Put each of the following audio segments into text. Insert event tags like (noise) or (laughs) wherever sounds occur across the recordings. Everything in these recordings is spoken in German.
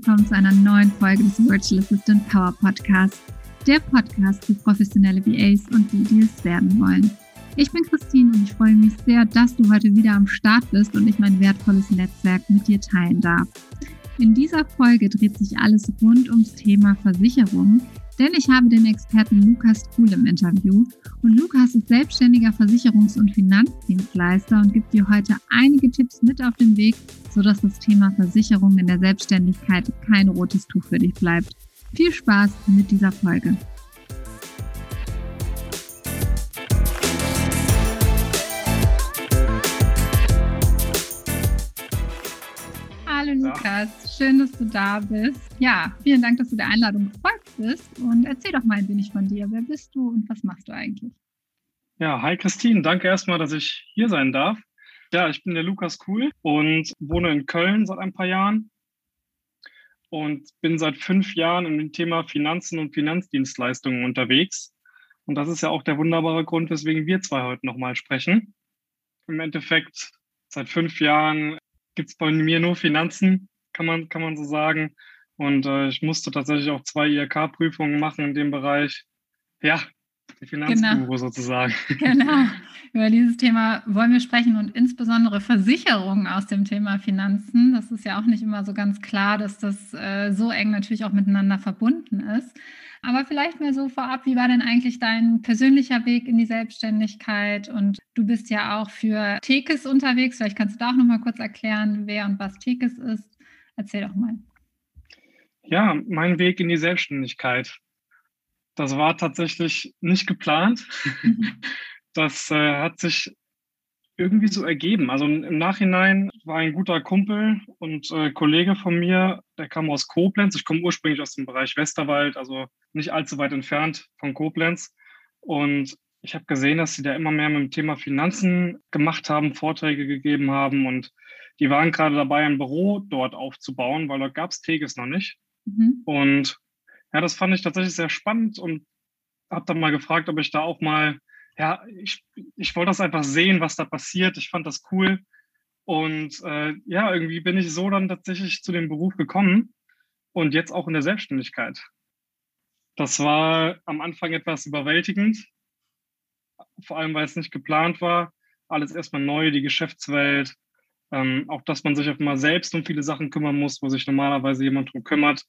willkommen zu einer neuen Folge des Virtual Assistant Power Podcast, der Podcast für professionelle VAs und die, die es werden wollen. Ich bin Christine und ich freue mich sehr, dass du heute wieder am Start bist und ich mein wertvolles Netzwerk mit dir teilen darf. In dieser Folge dreht sich alles rund ums Thema Versicherung, denn ich habe den Experten Lukas Kuhl im Interview und Lukas ist selbstständiger Versicherungs- und Finanzdienstleister und gibt dir heute einige Tipps mit auf den Weg, sodass das Thema Versicherung in der Selbstständigkeit kein rotes Tuch für dich bleibt. Viel Spaß mit dieser Folge. Hallo Lukas, schön, dass du da bist. Ja, vielen Dank, dass du der Einladung gefolgt bist und erzähl doch mal ein wenig von dir. Wer bist du und was machst du eigentlich? Ja, hi Christine, danke erstmal, dass ich hier sein darf. Ja, ich bin der Lukas Kuhl und wohne in Köln seit ein paar Jahren und bin seit fünf Jahren im Thema Finanzen und Finanzdienstleistungen unterwegs. Und das ist ja auch der wunderbare Grund, weswegen wir zwei heute nochmal sprechen. Im Endeffekt, seit fünf Jahren gibt es bei mir nur Finanzen, kann man, kann man so sagen. Und äh, ich musste tatsächlich auch zwei IRK-Prüfungen machen in dem Bereich. Ja, die Finanzguru genau. sozusagen. (laughs) Genau. Über dieses Thema wollen wir sprechen und insbesondere Versicherungen aus dem Thema Finanzen. Das ist ja auch nicht immer so ganz klar, dass das äh, so eng natürlich auch miteinander verbunden ist. Aber vielleicht mal so vorab, wie war denn eigentlich dein persönlicher Weg in die Selbstständigkeit? Und du bist ja auch für Tekes unterwegs. Vielleicht kannst du da auch noch mal kurz erklären, wer und was Tekes ist. Erzähl doch mal. Ja, mein Weg in die Selbstständigkeit. Das war tatsächlich nicht geplant. (laughs) Das äh, hat sich irgendwie so ergeben. Also im Nachhinein war ein guter Kumpel und äh, Kollege von mir, der kam aus Koblenz. Ich komme ursprünglich aus dem Bereich Westerwald, also nicht allzu weit entfernt von Koblenz. Und ich habe gesehen, dass sie da immer mehr mit dem Thema Finanzen gemacht haben, Vorträge gegeben haben und die waren gerade dabei, ein Büro dort aufzubauen, weil dort gab es Teges noch nicht. Mhm. Und ja, das fand ich tatsächlich sehr spannend und habe dann mal gefragt, ob ich da auch mal, ja, ich, ich wollte das einfach sehen, was da passiert. Ich fand das cool. Und äh, ja, irgendwie bin ich so dann tatsächlich zu dem Beruf gekommen und jetzt auch in der Selbstständigkeit. Das war am Anfang etwas überwältigend, vor allem weil es nicht geplant war. Alles erstmal neu, die Geschäftswelt, ähm, auch dass man sich auf mal selbst um viele Sachen kümmern muss, wo sich normalerweise jemand drum kümmert.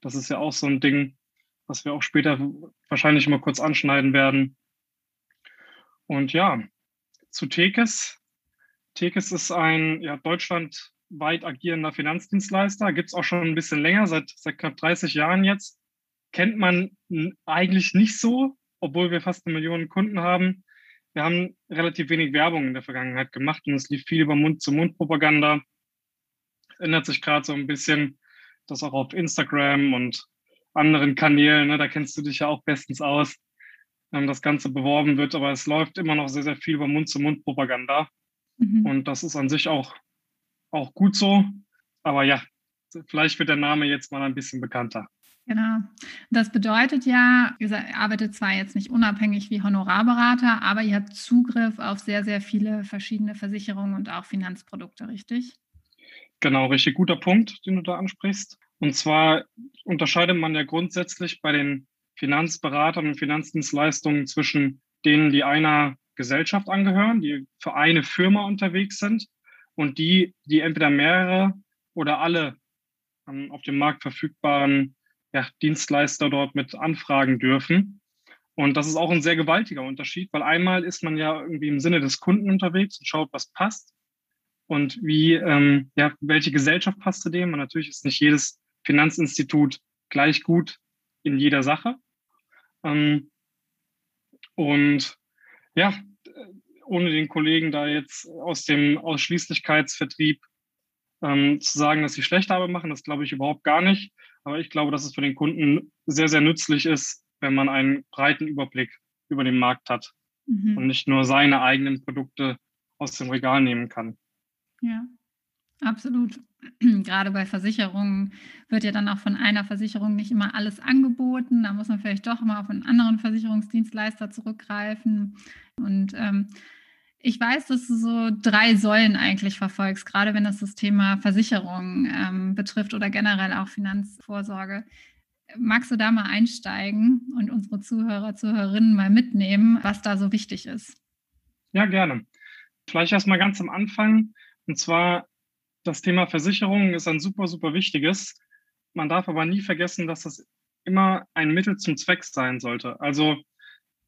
Das ist ja auch so ein Ding, was wir auch später wahrscheinlich mal kurz anschneiden werden. Und ja, zu Tekes. Tekes ist ein ja, deutschlandweit agierender Finanzdienstleister. Gibt es auch schon ein bisschen länger, seit, seit knapp 30 Jahren jetzt. Kennt man eigentlich nicht so, obwohl wir fast eine Million Kunden haben. Wir haben relativ wenig Werbung in der Vergangenheit gemacht und es lief viel über Mund-zu-Mund-Propaganda. Ändert sich gerade so ein bisschen das auch auf Instagram und anderen Kanälen, ne, da kennst du dich ja auch bestens aus, ähm, das Ganze beworben wird, aber es läuft immer noch sehr, sehr viel über Mund-zu-Mund-Propaganda. Mhm. Und das ist an sich auch, auch gut so. Aber ja, vielleicht wird der Name jetzt mal ein bisschen bekannter. Genau. Das bedeutet ja, ihr arbeitet zwar jetzt nicht unabhängig wie Honorarberater, aber ihr habt Zugriff auf sehr, sehr viele verschiedene Versicherungen und auch Finanzprodukte, richtig? Genau, richtig guter Punkt, den du da ansprichst. Und zwar unterscheidet man ja grundsätzlich bei den Finanzberatern und Finanzdienstleistungen zwischen denen, die einer Gesellschaft angehören, die für eine Firma unterwegs sind und die, die entweder mehrere oder alle auf dem Markt verfügbaren ja, Dienstleister dort mit anfragen dürfen. Und das ist auch ein sehr gewaltiger Unterschied, weil einmal ist man ja irgendwie im Sinne des Kunden unterwegs und schaut, was passt und wie, ähm, ja, welche Gesellschaft passt zu dem. Und natürlich ist nicht jedes Finanzinstitut gleich gut in jeder Sache. Ähm, und ja, ohne den Kollegen da jetzt aus dem Ausschließlichkeitsvertrieb ähm, zu sagen, dass sie schlechte Arbeit machen, das glaube ich überhaupt gar nicht. Aber ich glaube, dass es für den Kunden sehr, sehr nützlich ist, wenn man einen breiten Überblick über den Markt hat mhm. und nicht nur seine eigenen Produkte aus dem Regal nehmen kann. Ja, absolut. (clears throat) Gerade bei Versicherungen wird ja dann auch von einer Versicherung nicht immer alles angeboten. Da muss man vielleicht doch mal auf einen anderen Versicherungsdienstleister zurückgreifen. Und ähm, Ich weiß, dass du so drei Säulen eigentlich verfolgst, gerade wenn es das Thema Versicherung ähm, betrifft oder generell auch Finanzvorsorge. Magst du da mal einsteigen und unsere Zuhörer, Zuhörerinnen mal mitnehmen, was da so wichtig ist? Ja, gerne. Vielleicht erstmal ganz am Anfang. Und zwar das Thema Versicherung ist ein super, super wichtiges. Man darf aber nie vergessen, dass das immer ein Mittel zum Zweck sein sollte. Also,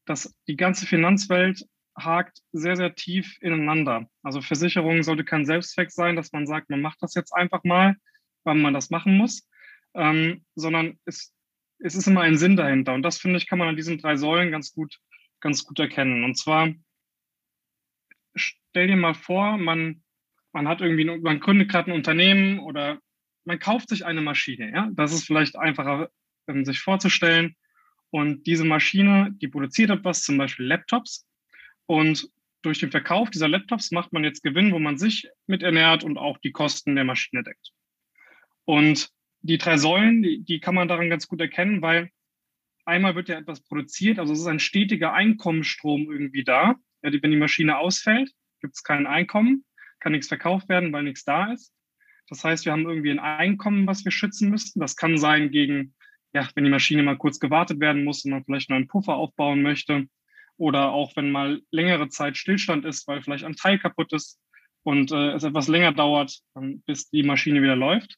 dass die ganze Finanzwelt hakt sehr, sehr tief ineinander. Also Versicherung sollte kein Selbstzweck sein, dass man sagt, man macht das jetzt einfach mal, weil man das machen muss, ähm, sondern es, es ist immer ein Sinn dahinter. Und das, finde ich, kann man an diesen drei Säulen ganz gut, ganz gut erkennen. Und zwar, stell dir mal vor, man, man hat irgendwie, man gründet gerade ein Unternehmen oder man kauft sich eine Maschine. Ja? Das ist vielleicht einfacher, ähm, sich vorzustellen. Und diese Maschine, die produziert etwas, zum Beispiel Laptops. Und durch den Verkauf dieser Laptops macht man jetzt Gewinn, wo man sich mit ernährt und auch die Kosten der Maschine deckt. Und die drei Säulen, die, die kann man daran ganz gut erkennen, weil einmal wird ja etwas produziert, also es ist ein stetiger Einkommensstrom irgendwie da. Ja, wenn die Maschine ausfällt, gibt es kein Einkommen, kann nichts verkauft werden, weil nichts da ist. Das heißt, wir haben irgendwie ein Einkommen, was wir schützen müssten. Das kann sein gegen, ja, wenn die Maschine mal kurz gewartet werden muss und man vielleicht noch einen Puffer aufbauen möchte oder auch wenn mal längere Zeit Stillstand ist, weil vielleicht ein Teil kaputt ist und äh, es etwas länger dauert, bis die Maschine wieder läuft.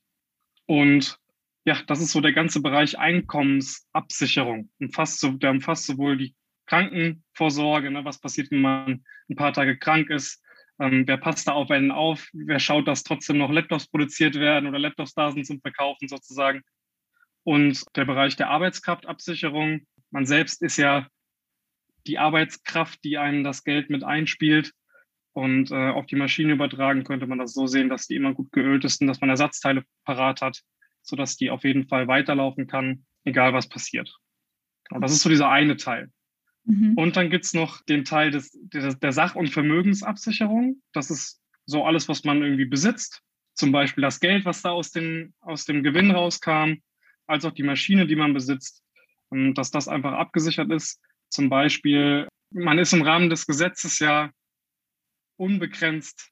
Und ja, das ist so der ganze Bereich Einkommensabsicherung. Umfasst so, der umfasst sowohl die Krankenvorsorge, ne, was passiert, wenn man ein paar Tage krank ist, ähm, wer passt da auf einen auf, wer schaut, dass trotzdem noch Laptops produziert werden oder Laptops da sind zum Verkaufen sozusagen. Und der Bereich der Arbeitskraftabsicherung, man selbst ist ja die Arbeitskraft, die einem das Geld mit einspielt. Und äh, auf die Maschine übertragen könnte man das so sehen, dass die immer gut geölt ist und dass man Ersatzteile parat hat, sodass die auf jeden Fall weiterlaufen kann, egal was passiert. Und das ist so dieser eine Teil. Mhm. Und dann gibt's noch den Teil des, der, der Sach- und Vermögensabsicherung. Das ist so alles, was man irgendwie besitzt. Zum Beispiel das Geld, was da aus dem, aus dem Gewinn rauskam, als auch die Maschine, die man besitzt, und dass das einfach abgesichert ist. Zum Beispiel, man ist im Rahmen des Gesetzes ja unbegrenzt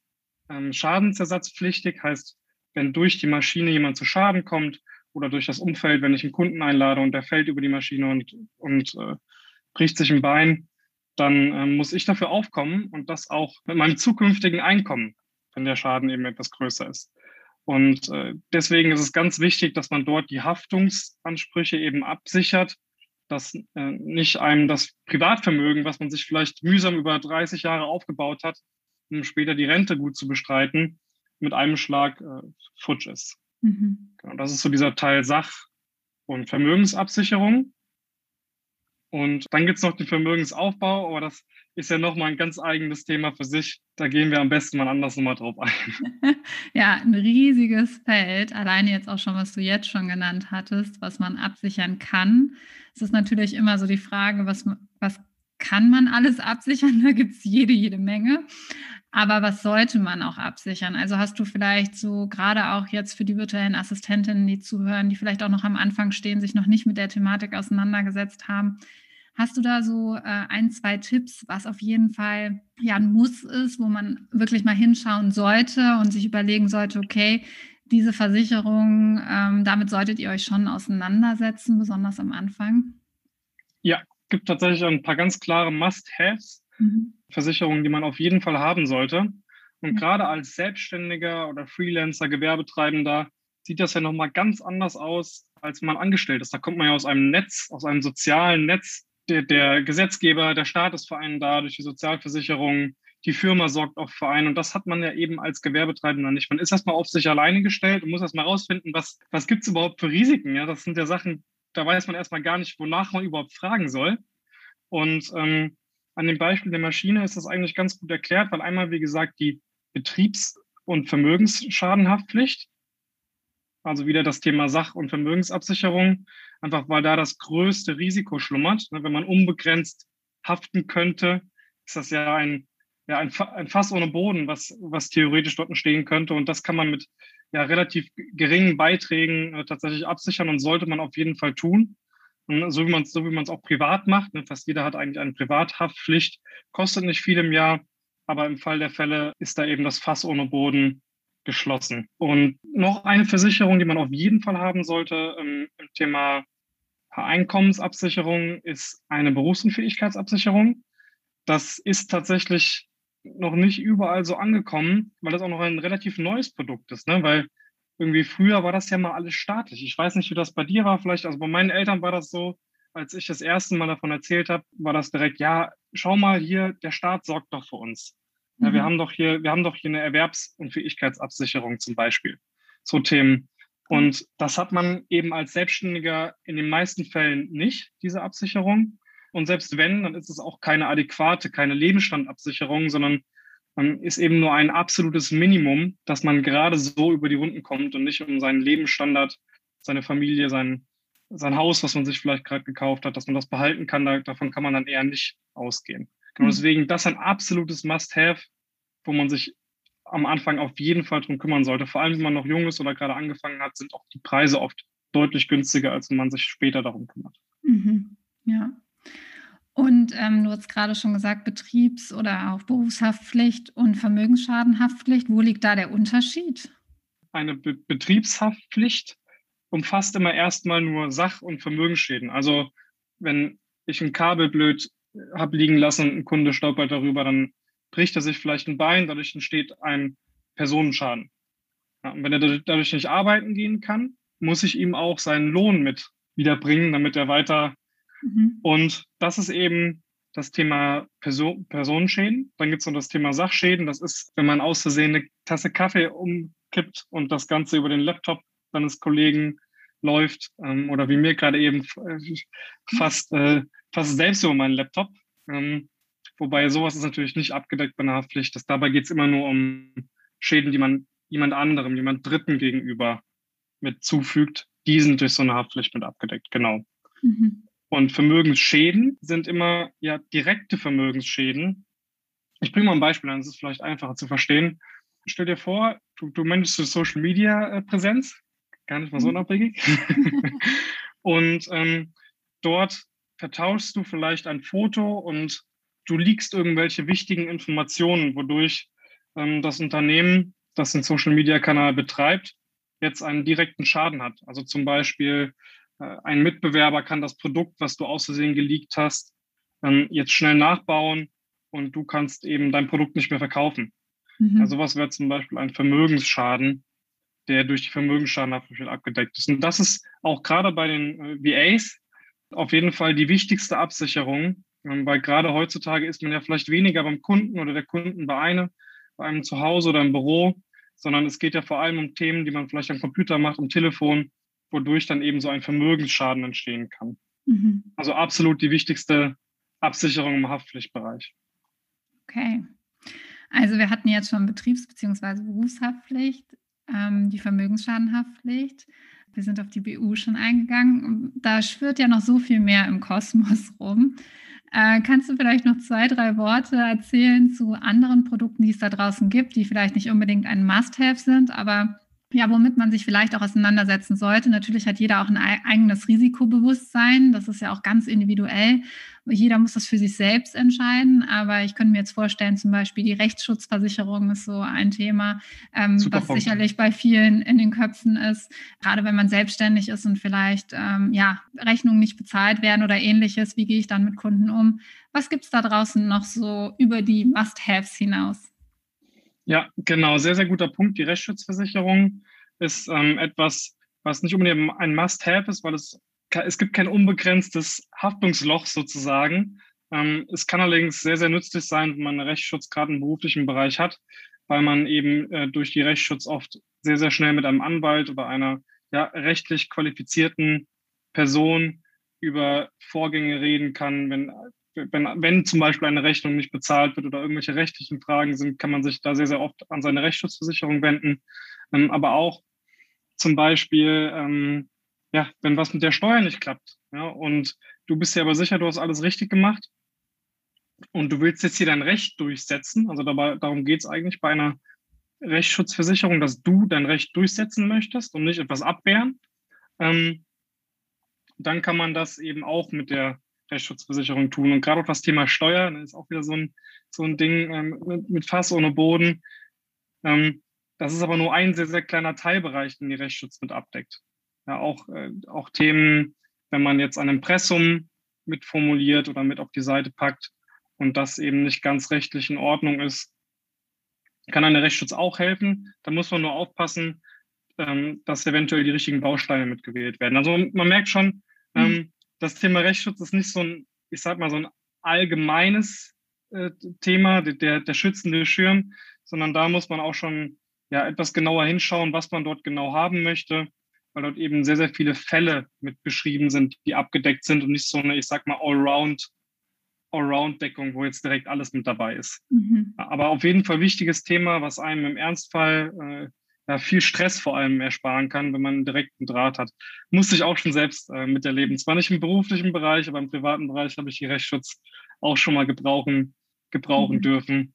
ähm, schadensersatzpflichtig, heißt, wenn durch die Maschine jemand zu Schaden kommt oder durch das Umfeld, wenn ich einen Kunden einlade und der fällt über die Maschine und, und äh, bricht sich ein Bein, dann äh, muss ich dafür aufkommen und das auch mit meinem zukünftigen Einkommen, wenn der Schaden eben etwas größer ist. Und äh, deswegen ist es ganz wichtig, dass man dort die Haftungsansprüche eben absichert dass äh, nicht einem das Privatvermögen, was man sich vielleicht mühsam über 30 Jahre aufgebaut hat, um später die Rente gut zu bestreiten, mit einem Schlag äh, futsch ist. Mhm. Genau, das ist so dieser Teil Sach- und Vermögensabsicherung. Und dann gibt es noch den Vermögensaufbau, aber das ist ja nochmal ein ganz eigenes Thema für sich. Da gehen wir am besten mal anders nochmal drauf ein. (laughs) Ja, ein riesiges Feld. Alleine jetzt auch schon, was du jetzt schon genannt hattest, was man absichern kann. Es ist natürlich immer so die Frage, was, was kann man alles absichern? Da gibt es jede, jede Menge. Aber was sollte man auch absichern? Also hast du vielleicht so gerade auch jetzt für die virtuellen Assistentinnen, die zuhören, die vielleicht auch noch am Anfang stehen, sich noch nicht mit der Thematik auseinandergesetzt haben, Hast du da so äh, ein, zwei Tipps, was auf jeden Fall ja ein Muss ist, wo man wirklich mal hinschauen sollte und sich überlegen sollte, okay, diese Versicherung, ähm, damit solltet ihr euch schon auseinandersetzen, besonders am Anfang? Ja, gibt tatsächlich ein paar ganz klare Must-Haves, mhm. Versicherungen, die man auf jeden Fall haben sollte. Und mhm. gerade als Selbstständiger oder Freelancer, Gewerbetreibender sieht das ja nochmal ganz anders aus, als man angestellt ist. Da kommt man ja aus einem Netz, aus einem sozialen Netz der, der Gesetzgeber, der Staat ist für einen da, durch die Sozialversicherung, die Firma sorgt auch für einen. Und das hat man ja eben als Gewerbetreibender nicht. Man ist erstmal auf sich alleine gestellt und muss erstmal rausfinden, was, was gibt es überhaupt für Risiken. Ja, das sind ja Sachen, da weiß man erstmal gar nicht, wonach man überhaupt fragen soll. Und ähm, an dem Beispiel der Maschine ist das eigentlich ganz gut erklärt, weil einmal, wie gesagt, die Betriebs- und Vermögensschadenhaftpflicht, also wieder das Thema Sach- und Vermögensabsicherung, einfach weil da das größte Risiko schlummert. Ne, wenn man unbegrenzt haften könnte, ist das ja ein, ja, ein, Fass ohne Boden, was, was theoretisch dort stehen könnte. Und das kann man mit ja, relativ geringen Beiträgen äh, tatsächlich absichern und sollte man auf jeden Fall tun. So wie man es so wie man es auch privat macht. Ne, fast jeder hat eigentlich eine Privathaftpflicht, kostet nicht viel im Jahr, aber im Fall der Fälle ist da eben das Fass ohne Boden geschlossen. Und noch eine Versicherung, die man auf jeden Fall haben sollte ähm, im Thema Einkommensabsicherung, ist eine Berufsunfähigkeitsabsicherung. Das ist tatsächlich noch nicht überall so angekommen, weil das auch noch ein relativ neues Produkt ist, ne? weil irgendwie früher war das ja mal alles staatlich. Ich weiß nicht, wie das bei dir war, vielleicht, also bei meinen Eltern war das so, als ich das erste Mal davon erzählt habe, war das direkt, ja, schau mal hier, der Staat sorgt doch für uns. Ja, mhm. wir haben doch hier, wir haben doch hier eine Erwerbsunfähigkeitsabsicherung zum Beispiel. So Themen. Und das hat man eben als Selbstständiger in den meisten Fällen nicht, diese Absicherung. Und selbst wenn, dann ist es auch keine adäquate, keine Lebensstandabsicherung, sondern man ist eben nur ein absolutes Minimum, dass man gerade so über die Runden kommt und nicht um seinen Lebensstandard, seine Familie, sein, sein Haus, was man sich vielleicht gerade gekauft hat, dass man das behalten kann, da, davon kann man dann eher nicht ausgehen. Genau mhm. deswegen, das ist ein absolutes Must-Have, wo man sich am Anfang auf jeden Fall drum kümmern sollte. Vor allem, wenn man noch jung ist oder gerade angefangen hat, sind auch die Preise oft deutlich günstiger, als wenn man sich später darum kümmert. Mhm. Ja. Und ähm, du hast gerade schon gesagt, Betriebs- oder auch Berufshaftpflicht und Vermögensschadenhaftpflicht. Wo liegt da der Unterschied? Eine Be Betriebshaftpflicht umfasst immer erstmal nur Sach- und Vermögensschäden. Also wenn ich ein Kabel blöd habe liegen lassen und ein Kunde stolpert darüber, dann bricht er sich vielleicht ein Bein, dadurch entsteht ein Personenschaden. Ja, und wenn er dadurch nicht arbeiten gehen kann, muss ich ihm auch seinen Lohn mit wiederbringen, damit er weiter. Mhm. Und das ist eben das Thema Person Personenschäden. Dann gibt es noch das Thema Sachschäden. Das ist, wenn man aus Versehen eine Tasse Kaffee umkippt und das Ganze über den Laptop seines Kollegen läuft ähm, oder wie mir gerade eben äh, fast, äh, fast selbst über meinen Laptop. Ähm, wobei sowas ist natürlich nicht abgedeckt bei einer Haftpflicht. Das, dabei geht es immer nur um Schäden, die man jemand anderem, jemand Dritten gegenüber mit zufügt. Die sind durch so eine Haftpflicht mit abgedeckt, genau. Mhm. Und Vermögensschäden sind immer ja direkte Vermögensschäden. Ich bringe mal ein Beispiel an, das ist vielleicht einfacher zu verstehen. Stell dir vor, du, du managst Social Media äh, Präsenz gar nicht mal so mhm. unabhängig. (laughs) und ähm, dort vertauschst du vielleicht ein Foto und du liegst irgendwelche wichtigen Informationen, wodurch ähm, das Unternehmen, das den Social Media Kanal betreibt, jetzt einen direkten Schaden hat. Also zum Beispiel äh, ein Mitbewerber kann das Produkt, was du aus Versehen geleakt hast, ähm, jetzt schnell nachbauen und du kannst eben dein Produkt nicht mehr verkaufen. Mhm. Also was wäre zum Beispiel ein Vermögensschaden, der durch die Vermögensschadenhaftpflicht abgedeckt ist. Und das ist auch gerade bei den äh, VAs auf jeden Fall die wichtigste Absicherung, ähm, weil gerade heutzutage ist man ja vielleicht weniger beim Kunden oder der Kunden bei einem, bei einem zu Hause oder im Büro, sondern es geht ja vor allem um Themen, die man vielleicht am Computer macht, am Telefon, wodurch dann eben so ein Vermögensschaden entstehen kann. Mhm. Also absolut die wichtigste Absicherung im Haftpflichtbereich. Okay. Also wir hatten jetzt schon Betriebs- bzw. Berufshaftpflicht ähm, die Vermögensschadenhaftpflicht. Wir sind auf die BU schon eingegangen. Da schwirrt ja noch so viel mehr im Kosmos rum. Äh, kannst du vielleicht noch zwei, drei Worte erzählen zu anderen Produkten, die es da draußen gibt, die vielleicht nicht unbedingt ein Must-Have sind, aber ja, womit man sich vielleicht auch auseinandersetzen sollte. Natürlich hat jeder auch ein eigenes Risikobewusstsein. Das ist ja auch ganz individuell. Jeder muss das für sich selbst entscheiden. Aber ich könnte mir jetzt vorstellen, zum Beispiel die Rechtsschutzversicherung ist so ein Thema, ähm, was Punkt. sicherlich bei vielen in den Köpfen ist. Gerade wenn man selbstständig ist und vielleicht ähm, ja, Rechnungen nicht bezahlt werden oder ähnliches. Wie gehe ich dann mit Kunden um? Was gibt es da draußen noch so über die Must-Haves hinaus? Ja, genau, sehr, sehr guter Punkt. Die Rechtsschutzversicherung ist ähm, etwas, was nicht unbedingt ein Must-Have ist, weil es, es gibt kein unbegrenztes Haftungsloch sozusagen. Ähm, es kann allerdings sehr, sehr nützlich sein, wenn man einen Rechtsschutz gerade im beruflichen Bereich hat, weil man eben äh, durch die Rechtsschutz oft sehr, sehr schnell mit einem Anwalt oder einer ja, rechtlich qualifizierten Person über Vorgänge reden kann, wenn wenn, wenn zum Beispiel eine Rechnung nicht bezahlt wird oder irgendwelche rechtlichen Fragen sind, kann man sich da sehr, sehr oft an seine Rechtsschutzversicherung wenden. Ähm, aber auch zum Beispiel, ähm, ja, wenn was mit der Steuer nicht klappt, ja, und du bist ja aber sicher, du hast alles richtig gemacht und du willst jetzt hier dein Recht durchsetzen, also dabei, darum geht es eigentlich bei einer Rechtsschutzversicherung, dass du dein Recht durchsetzen möchtest und nicht etwas abwehren, ähm, dann kann man das eben auch mit der Rechtsschutzversicherungen tun. Und gerade auch das Thema Steuern ist auch wieder so ein, so ein Ding ähm, mit Fass ohne Boden. Ähm, das ist aber nur ein sehr, sehr kleiner Teilbereich, den die Rechtsschutz mit abdeckt. Ja, auch, äh, auch Themen, wenn man jetzt ein Impressum mitformuliert oder mit auf die Seite packt und das eben nicht ganz rechtlich in Ordnung ist, kann ein Rechtsschutz auch helfen. Da muss man nur aufpassen, ähm, dass eventuell die richtigen Bausteine mitgewählt werden. Also man merkt schon, mhm. Das Thema Rechtsschutz ist nicht so ein, ich sag mal, so ein allgemeines äh, Thema, der, der schützende Schirm, sondern da muss man auch schon ja, etwas genauer hinschauen, was man dort genau haben möchte, weil dort eben sehr, sehr viele Fälle mit beschrieben sind, die abgedeckt sind und nicht so eine, ich sag mal, Allround, Allround-Deckung, wo jetzt direkt alles mit dabei ist. Mhm. Aber auf jeden Fall wichtiges Thema, was einem im Ernstfall äh, ja, viel Stress vor allem ersparen kann, wenn man einen direkten Draht hat. Musste ich auch schon selbst äh, miterleben. Zwar nicht im beruflichen Bereich, aber im privaten Bereich habe ich die Rechtsschutz auch schon mal gebrauchen, gebrauchen mhm. dürfen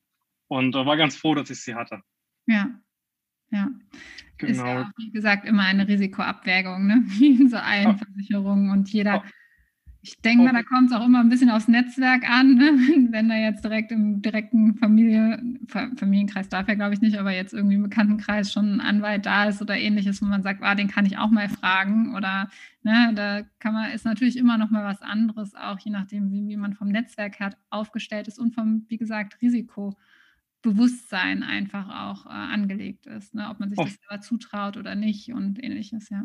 und äh, war ganz froh, dass ich sie hatte. Ja, ja. Genau. Ist ja, wie gesagt, immer eine Risikoabwägung, ne? (laughs) wie in so allen Versicherungen und jeder. Oh ich denke mal, da kommt es auch immer ein bisschen aufs Netzwerk an, ne? (laughs) wenn da jetzt direkt im direkten Familie, Familienkreis darf er glaube ich nicht, aber jetzt irgendwie im Bekanntenkreis schon ein Anwalt da ist oder ähnliches, wo man sagt, ah, den kann ich auch mal fragen oder ne, da kann man, ist natürlich immer noch mal was anderes, auch je nachdem, wie, wie man vom Netzwerk her aufgestellt ist und vom, wie gesagt, Risikobewusstsein einfach auch äh, angelegt ist, ne? ob man sich das selber zutraut oder nicht und ähnliches, ja.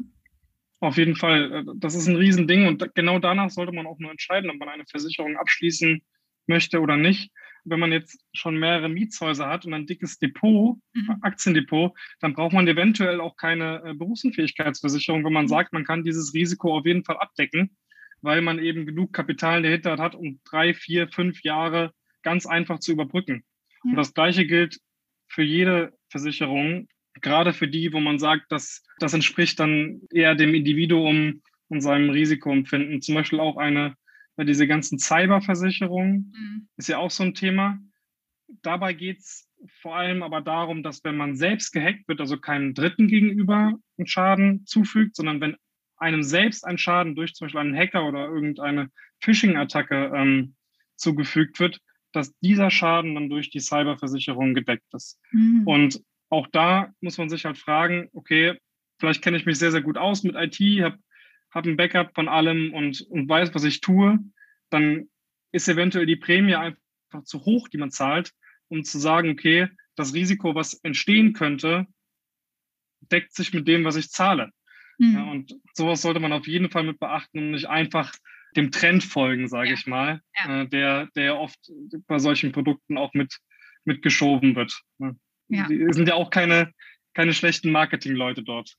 Auf jeden Fall, äh, das ist ein Riesending und genau danach sollte man auch nur entscheiden, ob man eine Versicherung abschließen möchte oder nicht. Wenn man jetzt schon mehrere Mietshäuser hat und ein dickes Depot, mhm. Aktiendepot, dann braucht man eventuell auch keine äh, Berufsunfähigkeitsversicherung, wenn man mhm. sagt, man kann dieses Risiko auf jeden Fall abdecken, weil man eben genug Kapital dahinter hat, um drei, vier, fünf Jahre ganz einfach zu überbrücken. Ja. Und das Gleiche gilt für jede Versicherung, gerade für die, wo man sagt, dass das entspricht dann eher dem Individuum und seinem Risikoempfinden. Zum Beispiel auch eine, diese ganzen Cyberversicherungen mhm. ist ja auch so ein Thema. Dabei geht es vor allem aber darum, dass wenn man selbst gehackt wird, also keinem Dritten gegenüber einen Schaden zufügt, sondern wenn einem selbst ein Schaden durch zum Beispiel einen Hacker oder irgendeine Phishing-Attacke ähm, zugefügt wird, dass dieser Schaden dann durch die Cyberversicherung gedeckt ist. Mhm. Und auch da muss man sich halt fragen, okay, vielleicht kenne ich mich sehr, sehr gut aus mit IT, habe hab ein Backup von allem und, und weiß, was ich tue, dann ist eventuell die Prämie einfach zu hoch, die man zahlt, um zu sagen, okay, das Risiko, was entstehen könnte, deckt sich mit dem, was ich zahle. Mhm. Ja, und sowas sollte man auf jeden Fall mit beachten und nicht einfach dem Trend folgen, sage ja. ich mal, ja. äh, der, der oft bei solchen Produkten auch mit, mitgeschoben wird. Ne? Ja. Die sind ja auch keine, keine schlechten Marketingleute dort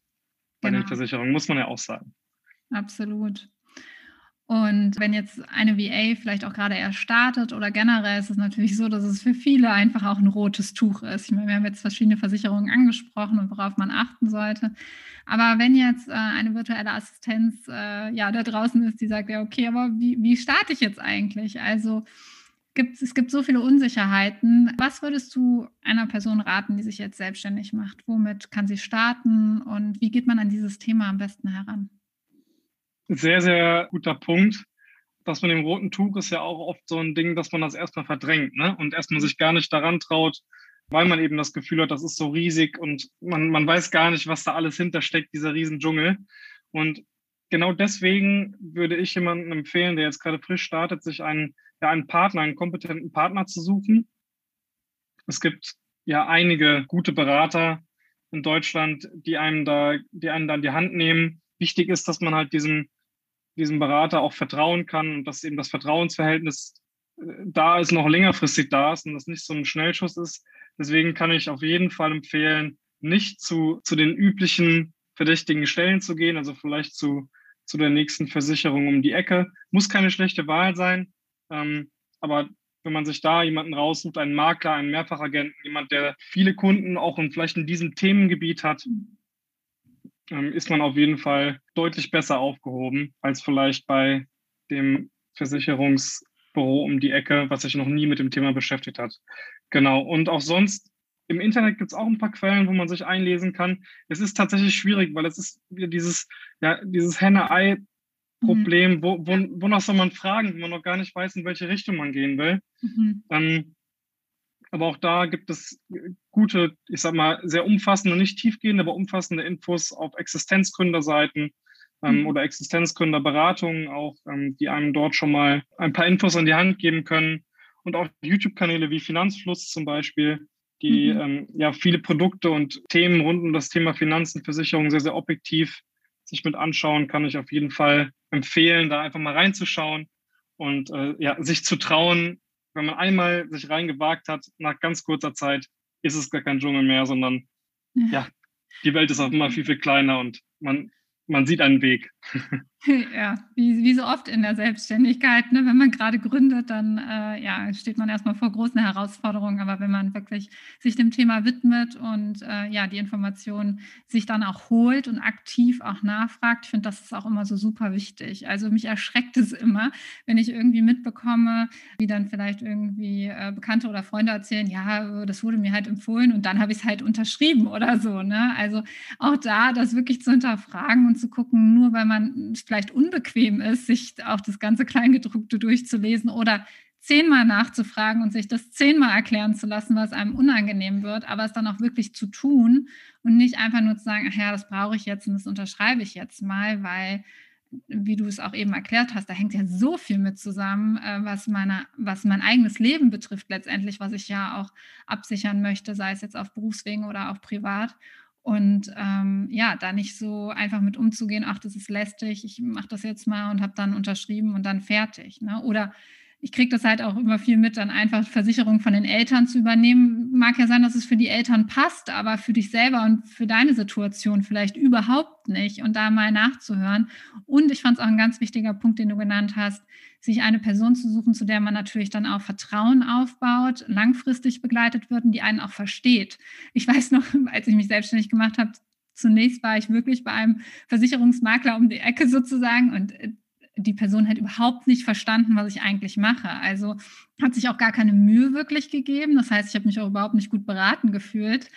bei genau. den Versicherungen, muss man ja auch sagen. Absolut. Und wenn jetzt eine VA vielleicht auch gerade erst startet oder generell ist es natürlich so, dass es für viele einfach auch ein rotes Tuch ist. Ich meine, wir haben jetzt verschiedene Versicherungen angesprochen und worauf man achten sollte. Aber wenn jetzt äh, eine virtuelle Assistenz äh, ja da draußen ist, die sagt, ja, okay, aber wie, wie starte ich jetzt eigentlich? Also gibt, es gibt so viele Unsicherheiten. Was würdest du einer Person raten, die sich jetzt selbstständig macht? Womit kann sie starten und wie geht man an dieses Thema am besten heran? Sehr, sehr guter Punkt. Das mit dem roten Tuch ist ja auch oft so ein Ding, dass man das erstmal verdrängt ne? und erstmal sich gar nicht daran traut, weil man eben das Gefühl hat, das ist so riesig und man, man weiß gar nicht, was da alles hintersteckt, dieser Riesendschungel. Und genau deswegen würde ich jemandem empfehlen, der jetzt gerade frisch startet, sich einen ja, einen Partner, einen kompetenten Partner zu suchen. Es gibt ja einige gute Berater in Deutschland, die einem da, die einen dann die Hand nehmen. Wichtig ist, dass man halt diesem, diesem Berater auch vertrauen kann und dass eben das Vertrauensverhältnis äh, da ist, noch längerfristig da ist und das nicht so ein Schnellschuss ist. Deswegen kann ich auf jeden Fall empfehlen, nicht zu, zu den üblichen verdächtigen Stellen zu gehen, also vielleicht zu, zu der nächsten Versicherung um die Ecke. Muss keine schlechte Wahl sein, ähm, aber wenn man sich da jemanden raussucht, einen Makler, einen Mehrfachagenten, jemand, der viele Kunden auch und vielleicht in diesem Themengebiet hat, ähm, ist man auf jeden Fall deutlich besser aufgehoben als vielleicht bei dem Versicherungsbüro um die Ecke, was sich noch nie mit dem Thema beschäftigt hat. Genau. Und auch sonst im Internet gibt es auch ein paar Quellen, wo man sich einlesen kann. Es ist tatsächlich schwierig, weil es ist dieses, ja, dieses Henne-Ei Problem, mhm. wo, wo, wonach soll man fragen, wenn man noch gar nicht weiß, in welche Richtung man gehen will. Mhm. Ähm, aber auch da gibt es gute, ich sag mal, sehr umfassende, nicht tiefgehende, aber umfassende Infos auf Existenzgründerseiten ähm, mhm. oder Existenzgründerberatungen auch, ähm, die einem dort schon mal ein paar Infos an die Hand geben können. Und auch YouTube-Kanäle wie Finanzfluss zum Beispiel, die mhm. ähm, ja viele Produkte und Themen rund um das Thema Finanzen, Versicherungen sehr, sehr objektiv sich mit anschauen, kann ich auf jeden Fall empfehlen, da einfach mal reinzuschauen und äh, ja, sich zu trauen, wenn man einmal sich reingewagt hat, nach ganz kurzer Zeit ist es gar kein Dschungel mehr, sondern ja, ja die Welt ist auch immer viel, viel kleiner und man man sieht einen Weg. (laughs) Ja, wie, wie so oft in der Selbstständigkeit, ne? wenn man gerade gründet, dann äh, ja, steht man erstmal vor großen Herausforderungen. Aber wenn man wirklich sich dem Thema widmet und äh, ja, die Informationen sich dann auch holt und aktiv auch nachfragt, ich finde, das ist auch immer so super wichtig. Also mich erschreckt es immer, wenn ich irgendwie mitbekomme, wie dann vielleicht irgendwie äh, Bekannte oder Freunde erzählen, ja, das wurde mir halt empfohlen und dann habe ich es halt unterschrieben oder so. Ne? Also auch da das wirklich zu hinterfragen und zu gucken, nur weil man vielleicht unbequem ist, sich auch das ganze Kleingedruckte durchzulesen oder zehnmal nachzufragen und sich das zehnmal erklären zu lassen, was einem unangenehm wird, aber es dann auch wirklich zu tun und nicht einfach nur zu sagen, ach ja, das brauche ich jetzt und das unterschreibe ich jetzt mal, weil wie du es auch eben erklärt hast, da hängt ja so viel mit zusammen, äh, was, meine, was mein eigenes Leben betrifft letztendlich, was ich ja auch absichern möchte, sei es jetzt auf Berufswegen oder auch privat. Und ähm, ja, da nicht so einfach mit umzugehen, ach, das ist lästig, ich mache das jetzt mal und habe dann unterschrieben und dann fertig. Ne? Oder ich kriege das halt auch immer viel mit, dann einfach Versicherung von den Eltern zu übernehmen. Mag ja sein, dass es für die Eltern passt, aber für dich selber und für deine Situation vielleicht überhaupt nicht. Und da mal nachzuhören. Und ich fand es auch ein ganz wichtiger Punkt, den du genannt hast, sich eine Person zu suchen, zu der man natürlich dann auch Vertrauen aufbaut, langfristig begleitet wird und die einen auch versteht. Ich weiß noch, (laughs) als ich mich selbstständig gemacht habe, zunächst war ich wirklich bei einem Versicherungsmakler um die Ecke sozusagen und äh, die Person hat überhaupt nicht verstanden, was ich eigentlich mache. Also hat sich auch gar keine Mühe wirklich gegeben. Das heißt, ich habe mich auch überhaupt nicht gut beraten gefühlt.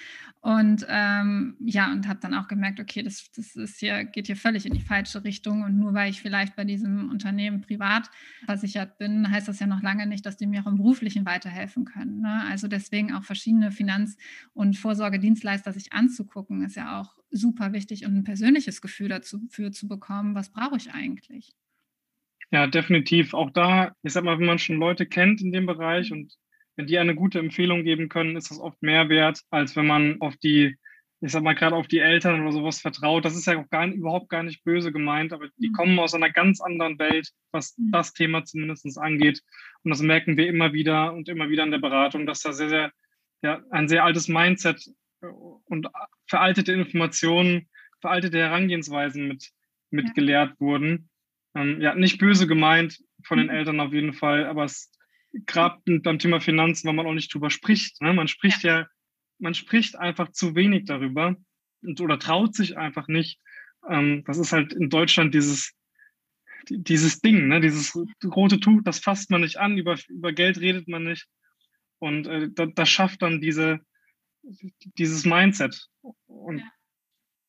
Und ähm, ja, und habe dann auch gemerkt, okay, das, das ist hier, geht hier völlig in die falsche Richtung. Und nur weil ich vielleicht bei diesem Unternehmen privat versichert bin, heißt das ja noch lange nicht, dass die mir auch im Beruflichen weiterhelfen können. Ne? Also deswegen auch verschiedene Finanz- und Vorsorgedienstleister sich anzugucken, ist ja auch super wichtig und ein persönliches Gefühl dafür zu bekommen, was brauche ich eigentlich. Ja, definitiv. Auch da, ich sag mal, wenn man schon Leute kennt in dem Bereich und wenn die eine gute Empfehlung geben können, ist das oft mehr wert, als wenn man auf die, ich sag mal, gerade auf die Eltern oder sowas vertraut. Das ist ja auch gar, überhaupt gar nicht böse gemeint, aber die mhm. kommen aus einer ganz anderen Welt, was mhm. das Thema zumindest angeht. Und das merken wir immer wieder und immer wieder in der Beratung, dass da sehr, sehr, ja, ein sehr altes Mindset äh, und veraltete Informationen, veraltete Herangehensweisen mit, mit ja. gelehrt wurden ähm, ja, nicht böse gemeint von den mhm. Eltern auf jeden Fall, aber es gerade beim Thema Finanzen, weil man auch nicht drüber spricht. Ne? Man spricht ja. ja. man spricht einfach zu wenig darüber und, oder traut sich einfach nicht. Ähm, das ist halt in Deutschland dieses, dieses Ding, ne? dieses rote Tuch, das fasst man nicht an, über, über Geld redet man nicht. Und äh, das, das schafft dann diese, dieses Mindset. Und ja.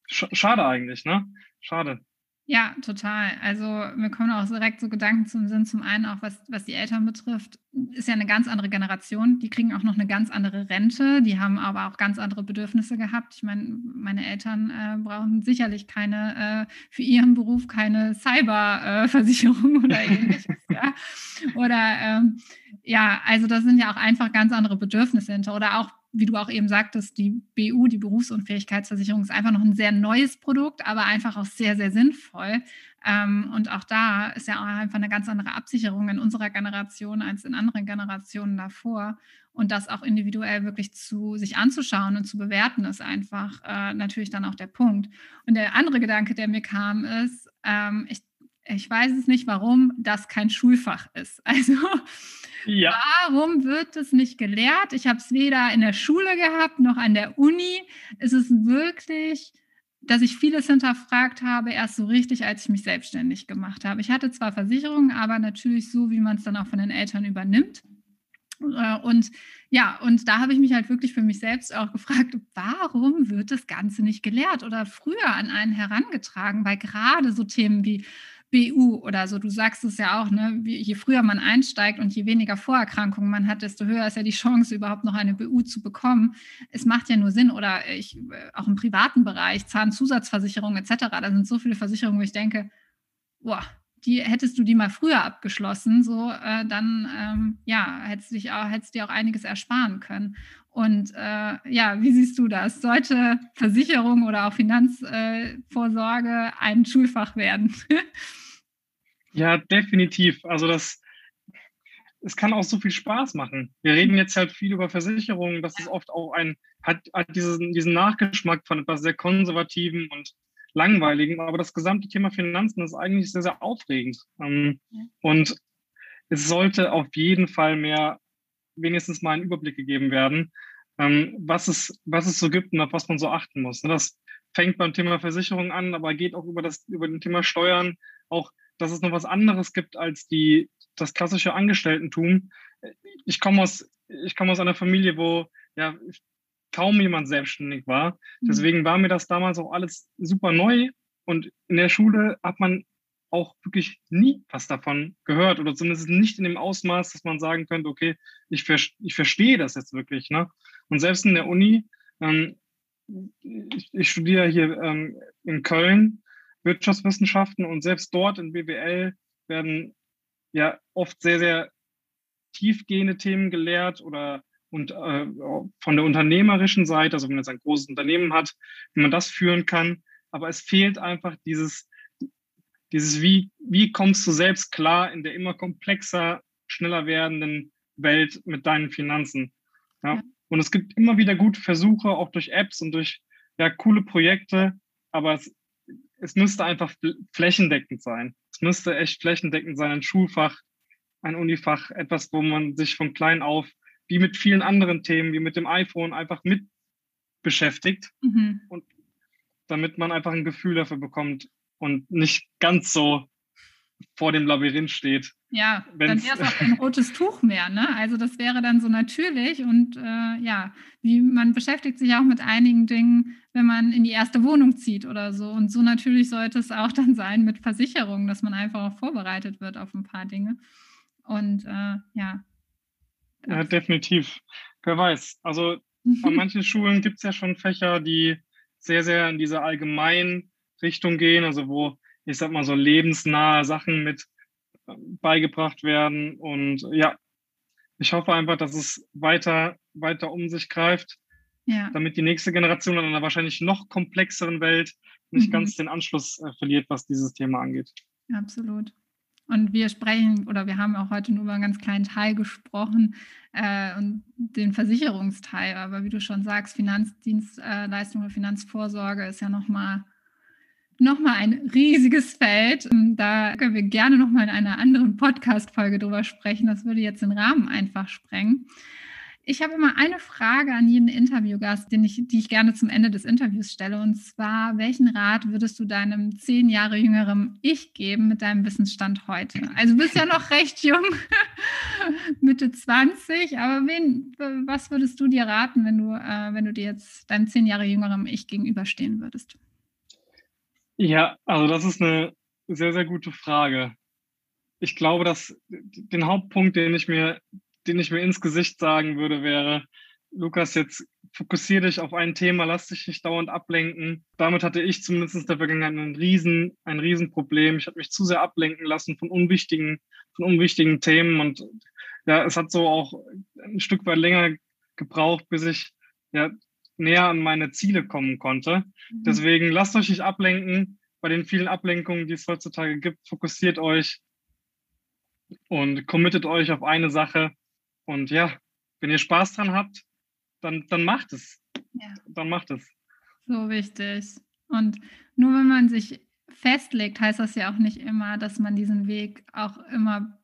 sch schade eigentlich, ne? Schade. Ja, total. Also mir kommen auch direkt so Gedanken zum Sinn. Zum einen auch, was, was die Eltern betrifft, ist ja eine ganz andere Generation. Die kriegen auch noch eine ganz andere Rente. Die haben aber auch ganz andere Bedürfnisse gehabt. Ich meine, meine Eltern äh, brauchen sicherlich keine, äh, für ihren Beruf keine Cyberversicherung äh, (laughs) oder ähnliches. ja. Oder ähm, ja, also das sind ja auch einfach ganz andere Bedürfnisse hinter. Oder auch wie du auch eben sagtest, die BU, die Berufsunfähigkeitsversicherung, ist einfach noch ein sehr neues Produkt, aber einfach auch sehr, sehr sinnvoll. Ähm, und auch da ist ja auch einfach eine ganz andere Absicherung in unserer Generation als in anderen Generationen davor. Und das auch individuell wirklich zu sich anzuschauen und zu bewerten, ist einfach äh, natürlich dann auch der Punkt. Und der andere Gedanke, der mir kam, ist, ähm, ich, ich weiß es nicht, warum das kein Schulfach ist. (laughs) Also ja. Warum wird es nicht gelehrt? Ich habe es weder in der Schule gehabt noch an der Uni. Es ist wirklich, dass ich vieles hinterfragt habe, erst so richtig, als ich mich selbstständig gemacht habe. Ich hatte zwar Versicherungen, aber natürlich so, wie man es dann auch von den Eltern übernimmt. Äh, und ja, und da habe ich mich halt wirklich für mich selbst auch gefragt, warum wird das Ganze nicht gelehrt oder früher an einen herangetragen? Weil gerade so Themen wie BU oder so. Du sagst es ja auch, ne? je früher man einsteigt und je weniger Vorerkrankungen man hat, desto höher ist ja die Chance, überhaupt noch eine BU zu bekommen. Es macht ja nur Sinn, oder ich, äh, auch im privaten Bereich, Zahnzusatzversicherung etc., da sind so viele Versicherungen, wo ich denke, boah, die hättest du die mal früher abgeschlossen, so äh, dann ähm, ja, hättest dich auch, hättest dir auch einiges ersparen können. Und äh, ja, wie siehst du das? Sollte Versicherung oder auch Finanzvorsorge äh, ein Schulfach werden? (laughs) ja, definitiv. Also das, es kann auch so viel Spaß machen. Wir reden jetzt halt viel über Versicherungen, das ist oft auch ein, hat, hat diesen, diesen Nachgeschmack von etwas sehr Konservativen und Langweiligen, aber das gesamte Thema Finanzen ist eigentlich sehr, sehr aufregend. Ähm, und es sollte auf jeden Fall mehr wenigstens mal einen Überblick gegeben werden, ähm, was, es, was es so gibt und auf was man so achten muss. Ne? Das fängt beim Thema Versicherung an, aber geht auch über das über den Thema Steuern, auch dass es noch was anderes gibt als die, das klassische Angestelltentum. Ich komme aus, ich komme aus einer Familie, wo ja kaum jemand selbstständig war. Mhm. Deswegen war mir das damals auch alles super neu. Und in der Schule hat man auch wirklich nie was davon gehört oder zumindest nicht in dem Ausmaß, dass man sagen könnte, okay, ich, ver ich verstehe das jetzt wirklich. Ne? Und selbst in der Uni, ähm, ich, ich, studiere hier ähm, in Köln Wirtschaftswissenschaften und selbst dort in BWL werden ja oft sehr, sehr tiefgehende Themen gelehrt oder und äh, von der unternehmerischen Seite, also wenn man jetzt ein großes Unternehmen hat, wie man das führen kann. Aber es fehlt einfach dieses, dieses wie, wie kommst du selbst klar in der immer komplexer, schneller werdenden Welt mit deinen Finanzen. Ja? Und es gibt immer wieder gute Versuche, auch durch Apps und durch ja, coole Projekte, aber es, es müsste einfach flächendeckend sein. Es müsste echt flächendeckend sein, ein Schulfach, ein Unifach, etwas, wo man sich von klein auf, wie mit vielen anderen Themen, wie mit dem iPhone, einfach mit beschäftigt. Mhm. Und damit man einfach ein Gefühl dafür bekommt, und nicht ganz so vor dem Labyrinth steht. Ja, dann wäre es auch kein (laughs) rotes Tuch mehr. Ne? Also das wäre dann so natürlich und äh, ja, wie man beschäftigt sich auch mit einigen Dingen, wenn man in die erste Wohnung zieht oder so. Und so natürlich sollte es auch (laughs) dann sein mit Versicherungen, dass man einfach auch vorbereitet wird auf ein paar Dinge. Und äh, ja. Ja, definitiv. Wer weiß. Also an manchen Schulen gibt es ja schon Fächer, die sehr, sehr in dieser allgemeinen Richtung gehen, also wo, ich sag mal, so lebensnahe Sachen mit ähm, beigebracht werden. Und ja, ich hoffe einfach, dass es weiter, weiter um sich greift, ja. damit die nächste Generation in einer wahrscheinlich noch komplexeren Welt nicht mhm. ganz den Anschluss äh, verliert, was dieses Thema angeht. Absolut. Und wir sprechen oder wir haben auch heute nur über einen ganz kleinen Teil gesprochen äh, und den Versicherungsteil. Aber wie du schon sagst, Finanzdienstleistung oder Finanzvorsorge ist ja nochmal nochmal ein riesiges Feld. Da können wir gerne nochmal in einer anderen Podcast-Folge drüber sprechen. Das würde jetzt den Rahmen einfach sprengen. Ich habe immer eine Frage an jeden Interviewgast, den ich, die ich gerne zum Ende des Interviews stelle. Und zwar, welchen Rat würdest du deinem zehn Jahre jüngeren Ich geben mit deinem Wissensstand heute? Also du bist ja noch recht jung, (laughs) Mitte 20, aber wen, was würdest du dir raten, wenn du, äh, wenn du dir jetzt deinem zehn Jahre jüngeren Ich gegenüberstehen würdest? Ja, also das ist eine sehr, sehr gute Frage. Ich glaube, dass den Hauptpunkt, den ich mir, den ich mir ins Gesicht sagen würde, wäre, Lukas, jetzt fokussiere dich auf ein Thema, lass dich nicht dauernd ablenken. Damit hatte ich zumindest in der Vergangenheit ein riesen, ein Riesenproblem. Ich habe mich zu sehr ablenken lassen von unwichtigen, von unwichtigen Themen und ja, es hat so auch ein Stück weit länger gebraucht, bis ich ja näher an meine Ziele kommen konnte. Mhm. Deswegen lasst euch nicht ablenken. Bei den vielen Ablenkungen, die es heutzutage gibt, fokussiert euch und committet euch auf eine Sache. Und ja, wenn ihr Spaß dran habt, dann, dann macht es. Ja. Dann macht es. So wichtig. Und nur wenn man sich festlegt, heißt das ja auch nicht immer, dass man diesen Weg auch immer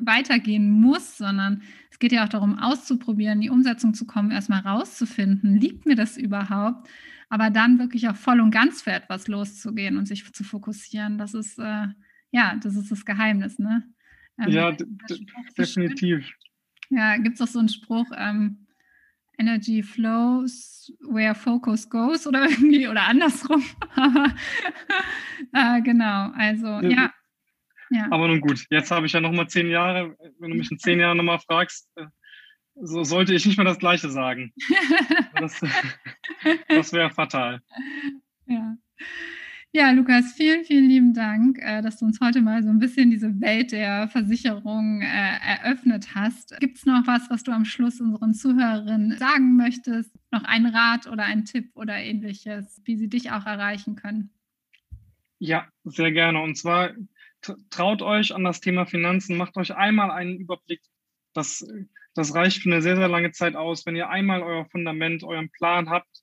weitergehen muss, sondern es geht ja auch darum, auszuprobieren, in die Umsetzung zu kommen, erstmal rauszufinden, liegt mir das überhaupt, aber dann wirklich auch voll und ganz für etwas loszugehen und sich zu fokussieren. Das ist äh, ja, das ist das Geheimnis, ne? Ähm, ja, definitiv. Ja, gibt es auch so einen Spruch, ähm, Energy flows where focus goes oder (laughs) irgendwie oder andersrum. (laughs) äh, genau, also ja. ja. Ja. Aber nun gut, jetzt habe ich ja nochmal zehn Jahre. Wenn du mich in zehn Jahren nochmal fragst, äh, so sollte ich nicht mehr das Gleiche sagen. (laughs) Das, das wäre fatal. Ja. Ja, Lukas, vielen, vielen lieben Dank, äh, dass du uns heute mal so ein bisschen diese Welt der Versicherung äh, eröffnet hast. Gibt es noch was, was du am Schluss unseren Zuhörerinnen sagen möchtest? Noch ein Rat oder ein Tipp oder ähnliches, wie sie dich auch erreichen können? Ja, sehr gerne. Und zwar traut euch an das Thema Finanzen, macht euch einmal einen Überblick. Das, das reicht für eine sehr, sehr lange Zeit aus. Wenn ihr einmal euer Fundament, euren Plan habt,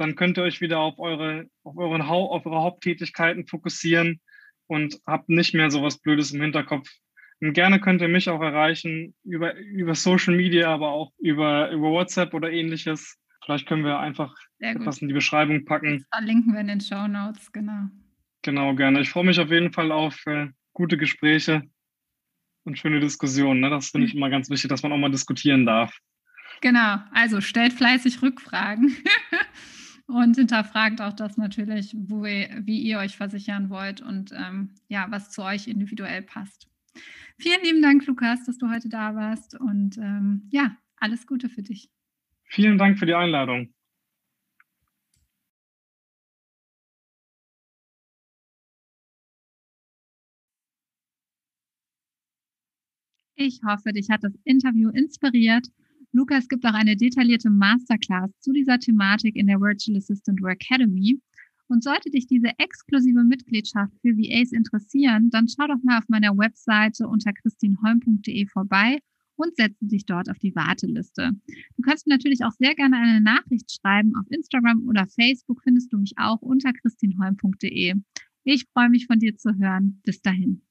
dann könnt ihr euch wieder auf eure, auf euren auf eure Haupttätigkeiten fokussieren und habt nicht mehr so was Blödes im Hinterkopf. Und gerne könnt ihr mich auch erreichen über, über Social Media, aber auch über, über WhatsApp oder ähnliches. Vielleicht können wir einfach etwas in die Beschreibung packen. Das verlinken wir in den Show Notes, genau. Genau, gerne. Ich freue mich auf jeden Fall auf äh, gute Gespräche und schöne Diskussionen. Ne? Das finde ich immer ganz wichtig, dass man auch mal diskutieren darf. Genau, also stellt fleißig Rückfragen. (laughs) Und hinterfragt auch das natürlich, wo ihr, wie ihr euch versichern wollt und ähm, ja, was zu euch individuell passt. Vielen lieben Dank, Lukas, dass du heute da warst und ähm, ja, alles Gute für dich. Vielen Dank für die Einladung. Ich hoffe, dich hat das Interview inspiriert Lukas gibt auch eine detaillierte Masterclass zu dieser Thematik in der Virtual Assistant Work Academy. Und sollte dich diese exklusive Mitgliedschaft für VAs interessieren, dann schau doch mal auf meiner Webseite unter christinholm.de vorbei und setze dich dort auf die Warteliste. Du kannst mir natürlich auch sehr gerne eine Nachricht schreiben. Auf Instagram oder Facebook findest du mich auch unter christinholm.de. Ich freue mich von dir zu hören. Bis dahin.